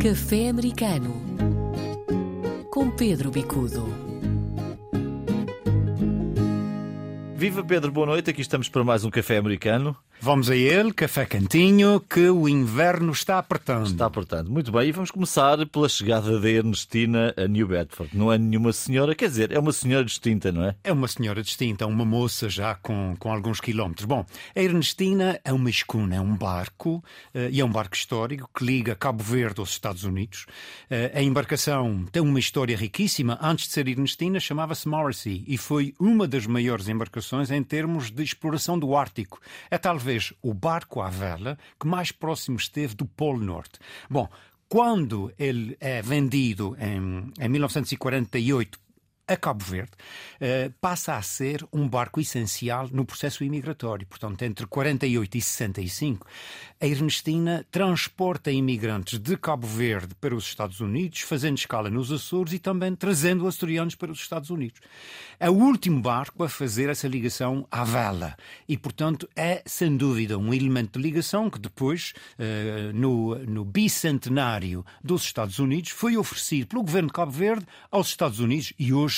Café Americano com Pedro Bicudo. Viva Pedro, boa noite. Aqui estamos para mais um café americano. Vamos a ele, café cantinho, que o inverno está apertando. Está apertando. Muito bem, e vamos começar pela chegada da Ernestina a New Bedford. Não é nenhuma senhora, quer dizer, é uma senhora distinta, não é? É uma senhora distinta, uma moça já com, com alguns quilómetros. Bom, a Ernestina é uma escuna, é um barco, uh, e é um barco histórico que liga Cabo Verde aos Estados Unidos. Uh, a embarcação tem uma história riquíssima. Antes de ser Ernestina, chamava-se Morrissey e foi uma das maiores embarcações em termos de exploração do Ártico. É talvez talvez o barco à vela que mais próximo esteve do Polo Norte. Bom, quando ele é vendido em, em 1948 a Cabo Verde, uh, passa a ser um barco essencial no processo imigratório. Portanto, entre 48 e 65, a Ernestina transporta imigrantes de Cabo Verde para os Estados Unidos, fazendo escala nos Açores e também trazendo açorianos para os Estados Unidos. É o último barco a fazer essa ligação à vela e, portanto, é sem dúvida um elemento de ligação que depois, uh, no, no bicentenário dos Estados Unidos, foi oferecido pelo governo de Cabo Verde aos Estados Unidos e hoje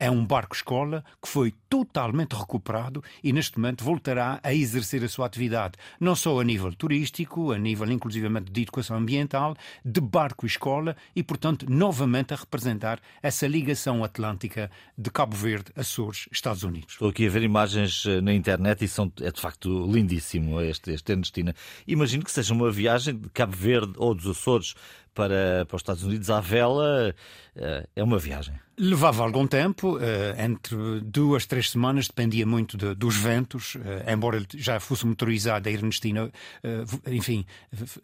é um barco-escola que foi totalmente recuperado e neste momento voltará a exercer a sua atividade, não só a nível turístico, a nível inclusivamente de educação ambiental, de barco-escola e, portanto, novamente a representar essa ligação atlântica de Cabo Verde, Açores, Estados Unidos. Estou aqui a ver imagens eh, na internet e são, é de facto lindíssimo este, este Ernestina. Imagino que seja uma viagem de Cabo Verde ou dos Açores para, para os Estados Unidos à vela, eh, é uma viagem. Levava algum tempo, eh, entre duas, três semanas, dependia muito de, dos ventos, eh, embora já fosse motorizada a Ernestina, eh, enfim,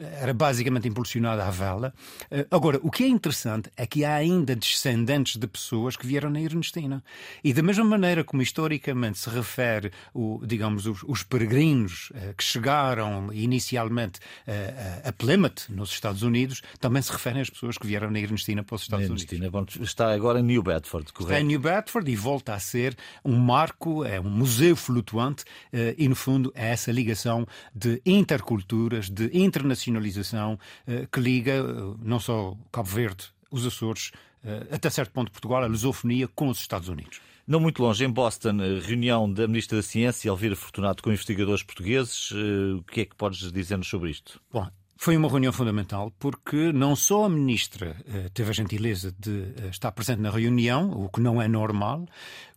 era basicamente impulsionada à vela. Agora, o que é interessante é que há ainda descendentes de pessoas que vieram na Ernestina. E da mesma maneira como historicamente se refere, o, digamos, os, os peregrinos que chegaram inicialmente a Plymouth, nos Estados Unidos, também se referem às pessoas que vieram na Ernestina para os Estados Ernestina, Unidos. está agora em New Bedford, correto? Está em New Bedford e volta a ser um marco, é um museu flutuante eh, e, no fundo, é essa ligação de interculturas, de internacionalização eh, que liga eh, não só Cabo Verde, os Açores, até certo ponto Portugal, a lusofonia com os Estados Unidos. Não muito longe, em Boston, reunião da Ministra da Ciência, Elvira Fortunato, com investigadores portugueses. O que é que podes dizer-nos sobre isto? Bom, foi uma reunião fundamental porque não só a ministra eh, teve a gentileza de eh, estar presente na reunião, o que não é normal,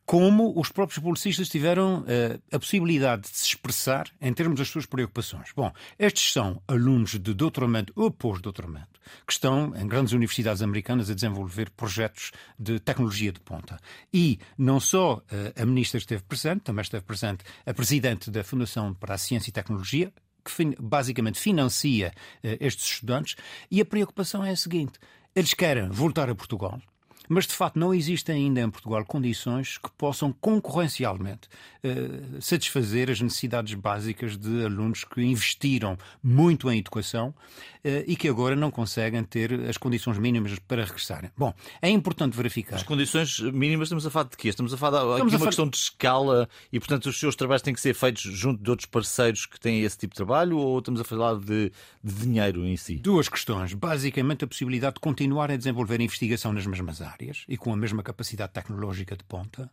como os próprios publicistas tiveram eh, a possibilidade de se expressar em termos das suas preocupações. Bom, estes são alunos de doutoramento ou pós-doutoramento que estão em grandes universidades americanas a desenvolver projetos de tecnologia de ponta. E não só a ministra esteve presente, também esteve presente a presidente da Fundação para a Ciência e Tecnologia, que basicamente financia uh, estes estudantes, e a preocupação é a seguinte: eles querem voltar a Portugal, mas de facto não existem ainda em Portugal condições que possam concorrencialmente uh, satisfazer as necessidades básicas de alunos que investiram muito em educação uh, e que agora não conseguem ter as condições mínimas para regressarem. Bom, é importante verificar. As condições mínimas estamos a falar de quê? Estamos a falar de aqui uma questão de escala e, portanto, os seus trabalhos têm que ser feitos junto de outros parceiros que têm esse tipo de trabalho ou estamos a falar de, de dinheiro em si? Duas questões. Basicamente, a possibilidade de continuar a desenvolver investigação nas mesmas áreas áreas e com a mesma capacidade tecnológica de ponta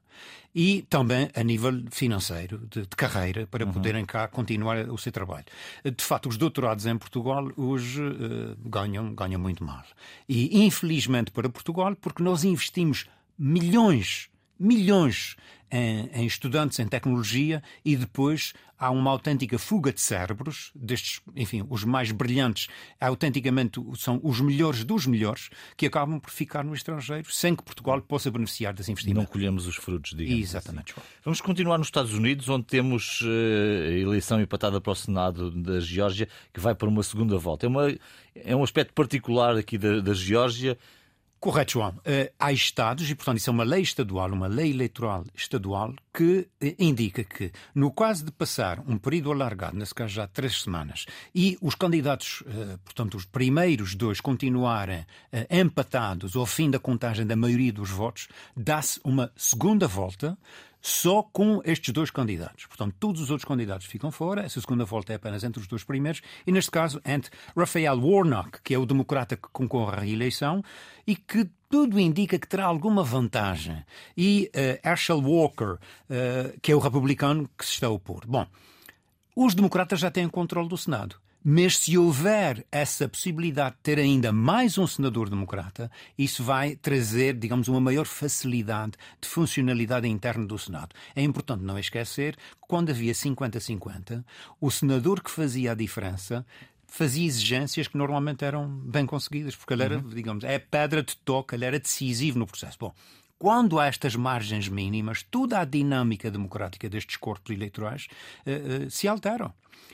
e também a nível financeiro, de, de carreira, para uhum. poderem cá continuar o seu trabalho. De facto, os doutorados em Portugal hoje uh, ganham, ganham muito mal. E infelizmente para Portugal, porque nós investimos milhões milhões em, em, estudantes em tecnologia e depois há uma autêntica fuga de cérebros, destes, enfim, os mais brilhantes, autenticamente são os melhores dos melhores, que acabam por ficar no estrangeiro sem que Portugal possa beneficiar desse investimento. Não colhemos os frutos, digamos. Exatamente. Assim. Vamos continuar nos Estados Unidos, onde temos uh, a eleição empatada para o Senado da Geórgia, que vai para uma segunda volta. É, uma, é um aspecto particular aqui da, da Geórgia Correto, João. Uh, há Estados, e portanto isso é uma lei estadual, uma lei eleitoral estadual, que uh, indica que, no caso de passar um período alargado, nesse caso já três semanas, e os candidatos, uh, portanto os primeiros dois, continuarem empatados ao fim da contagem da maioria dos votos, dá-se uma segunda volta só com estes dois candidatos. Portanto, todos os outros candidatos ficam fora. Essa segunda volta é apenas entre os dois primeiros. E, neste caso, entre Raphael Warnock, que é o democrata que concorre à reeleição e que tudo indica que terá alguma vantagem, e uh, Herschel Walker, uh, que é o republicano que se está a opor. Bom, os democratas já têm controle do Senado. Mas se houver essa possibilidade de ter ainda mais um senador democrata, isso vai trazer, digamos, uma maior facilidade de funcionalidade interna do Senado. É importante não esquecer que quando havia 50-50, o senador que fazia a diferença fazia exigências que normalmente eram bem conseguidas, porque ele era, uhum. digamos, é pedra de toque, ele era decisivo no processo. Bom, quando há estas margens mínimas, toda a dinâmica democrática destes corpos eleitorais uh, uh, se alteram.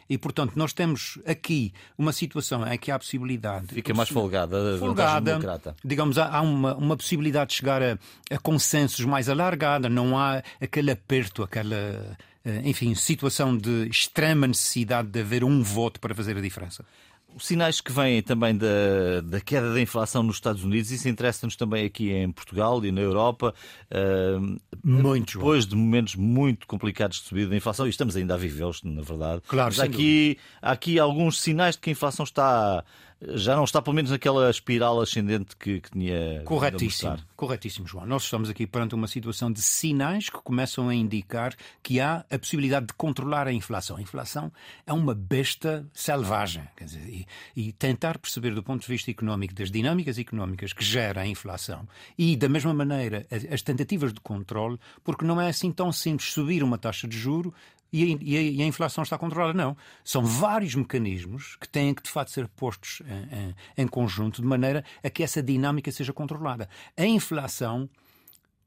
E, portanto, nós temos aqui uma situação em que há a possibilidade. Fica mais folgada, folgada democrata. Digamos, há uma, uma possibilidade de chegar a, a consensos mais alargada, não há aquele aperto, aquela, eh, enfim, situação de extrema necessidade de haver um voto para fazer a diferença. Os sinais que vêm também da, da queda da inflação nos Estados Unidos, isso interessa-nos também aqui em Portugal e na Europa. Uh, muito. Depois de momentos muito complicados de subida da inflação, e estamos ainda a vivê-los, na verdade. Claro, Mas aqui, há aqui alguns sinais de que a inflação está já não está pelo menos naquela espiral ascendente que, que tinha. Corretíssimo, corretíssimo, João. Nós estamos aqui perante uma situação de sinais que começam a indicar que há a possibilidade de controlar a inflação. A inflação é uma besta selvagem. Quer dizer, e, e tentar perceber do ponto de vista económico, das dinâmicas económicas que gera a inflação e, da mesma maneira, as tentativas de controle, porque não é assim tão simples subir uma taxa de juro e a, e a, inflação está controlada. Não. São vários mecanismos que têm que, de facto, ser postos em, em, em conjunto de maneira a que essa dinâmica seja controlada. A inflação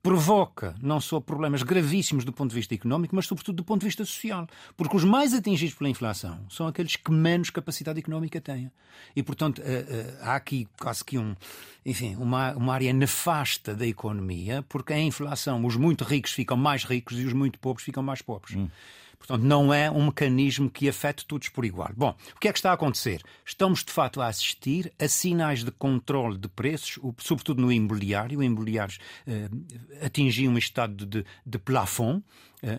provoca não só problemas gravíssimos do ponto de vista económico, mas sobretudo do ponto de vista social. Porque os mais atingidos pela inflação são aqueles que menos capacidade económica têm. E, portanto, eh, eh, há aqui quase que um, enfim, uma, uma área nefasta da economia, porque a inflação, os muito ricos ficam mais ricos e os muito pobres ficam mais pobres. Hum. Portanto, não é um mecanismo que afete todos por igual. Bom, o que é que está a acontecer? Estamos, de facto, a assistir a sinais de controle de preços, sobretudo no imobiliário. O imobiliário eh, atingiu um estado de, de plafond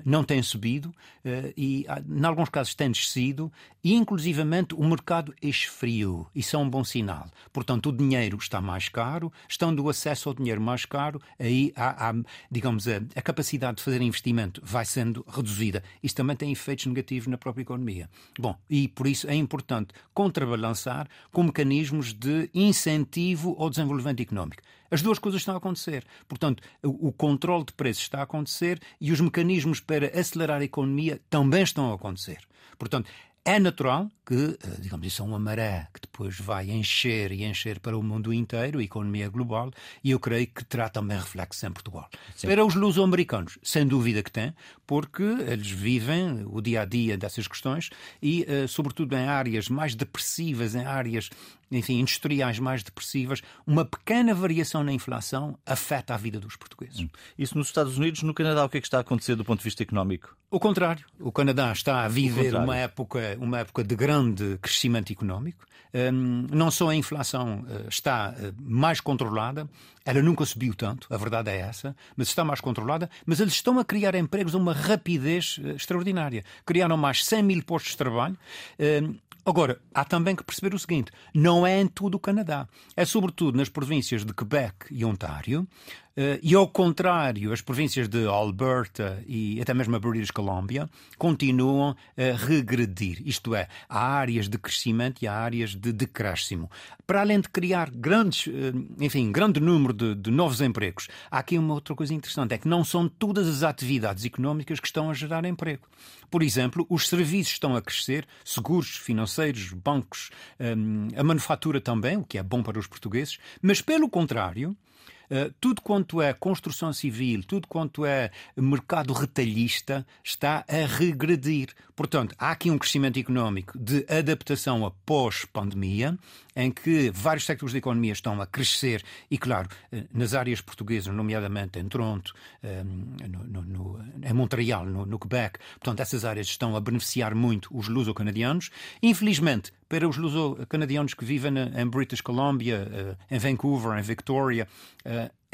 não tem subido eh, e, em alguns casos, tem descido e, inclusivamente, o mercado esfriou. Isso é um bom sinal. Portanto, o dinheiro está mais caro, estando o acesso ao dinheiro mais caro, aí há, há digamos, a, a, capacidade de fazer investimento vai sendo reduzida. Isso também tem efeitos negativos na própria economia. Bom, e por isso é importante contrabalançar com mecanismos de incentivo ao desenvolvimento económico. As duas coisas estão a acontecer. Portanto, o, o controle de preços está a acontecer e os mecanismos para acelerar a economia também estão a acontecer. Portanto, é natural que, eh, digamos, isso é uma maré que depois vai encher e encher para o mundo inteiro, a economia global, e eu creio que terá também reflexo em Portugal. Sim. Para os luso-americanos, sem dúvida que tem, porque eles vivem o dia a dia dessas questões e, uh, sobretudo, em áreas mais depressivas, em áreas enfim, industriais mais depressivas, uma pequena variação na inflação afeta a vida dos portugueses. Hum. Isso nos Estados Unidos, no Canadá, o que é que está a acontecer do ponto de vista económico? O contrário. O Canadá está a viver uma época, uma época de grande crescimento económico. Um, não só a inflação uh, está uh, mais controlada, ela nunca subiu tanto, a verdade é essa, mas está mais controlada, mas eles estão a criar empregos a uma rapidez uh, extraordinária. Criaram mais 100 mil postos de trabalho. Hum, Agora, há também que perceber o seguinte: não é em todo o Canadá. É sobretudo nas províncias de Quebec e Ontário, eh, e ao contrário, as províncias de Alberta e até mesmo a British Columbia continuam a regredir. Isto é, há áreas de crescimento e há áreas de decréscimo. Para além de criar grandes, eh, enfim, grande número de, de novos empregos, há aqui uma outra coisa interessante: é que não são todas as atividades económicas que estão a gerar emprego. Por exemplo, os serviços estão a crescer, seguros, financeiros, bancos, eh, a manufatura também, o que é bom para os portugueses, mas pelo contrário, eh, tudo quanto é construção civil, tudo quanto é mercado retalhista está a regredir. Portanto, há aqui um crescimento económico de adaptação após pandemia, em que vários sectores da economia estão a crescer e, claro, eh, nas áreas portuguesas, nomeadamente em Toronto, eh, no, no, em Montreal, no, no Quebec, portanto, essas áreas estão a beneficiar muito os luso-canadianos. Infelizmente, para os luso-canadianos que vivem em British Columbia, em Vancouver, em Victoria,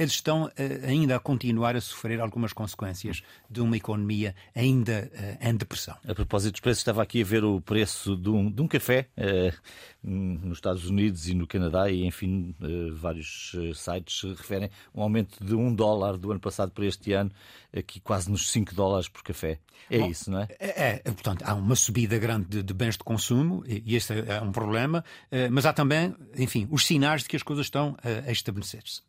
eles estão ainda a continuar a sofrer algumas consequências de uma economia ainda em depressão. A propósito dos preços, estava aqui a ver o preço de um, de um café nos Estados Unidos e no Canadá, e enfim, vários sites referem um aumento de um dólar do ano passado para este ano, aqui quase nos 5 dólares por café. É Bom, isso, não é? é? É, portanto, há uma subida grande de, de bens de consumo, e, esse é um problema, mas há também, enfim, os sinais de que as coisas estão a estabelecer-se.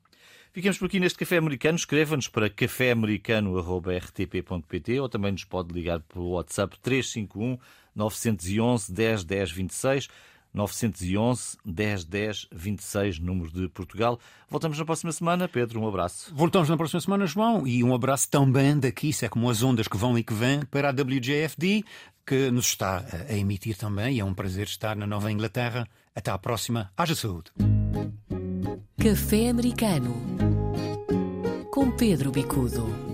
Ficamos por aqui neste Café Americano. Escreva-nos para caféamericano.rtp.pt ou também nos pode ligar pelo WhatsApp 351 911 10 10 26. 911 10 10 26, número de Portugal. Voltamos na próxima semana. Pedro, um abraço. Voltamos na próxima semana, João, e um abraço também daqui, isso é como as ondas que vão e que vêm, para a WJFD, que nos está a emitir também, e é um prazer estar na Nova Inglaterra. Até à próxima. Haja saúde. Café Americano com Pedro Bicudo.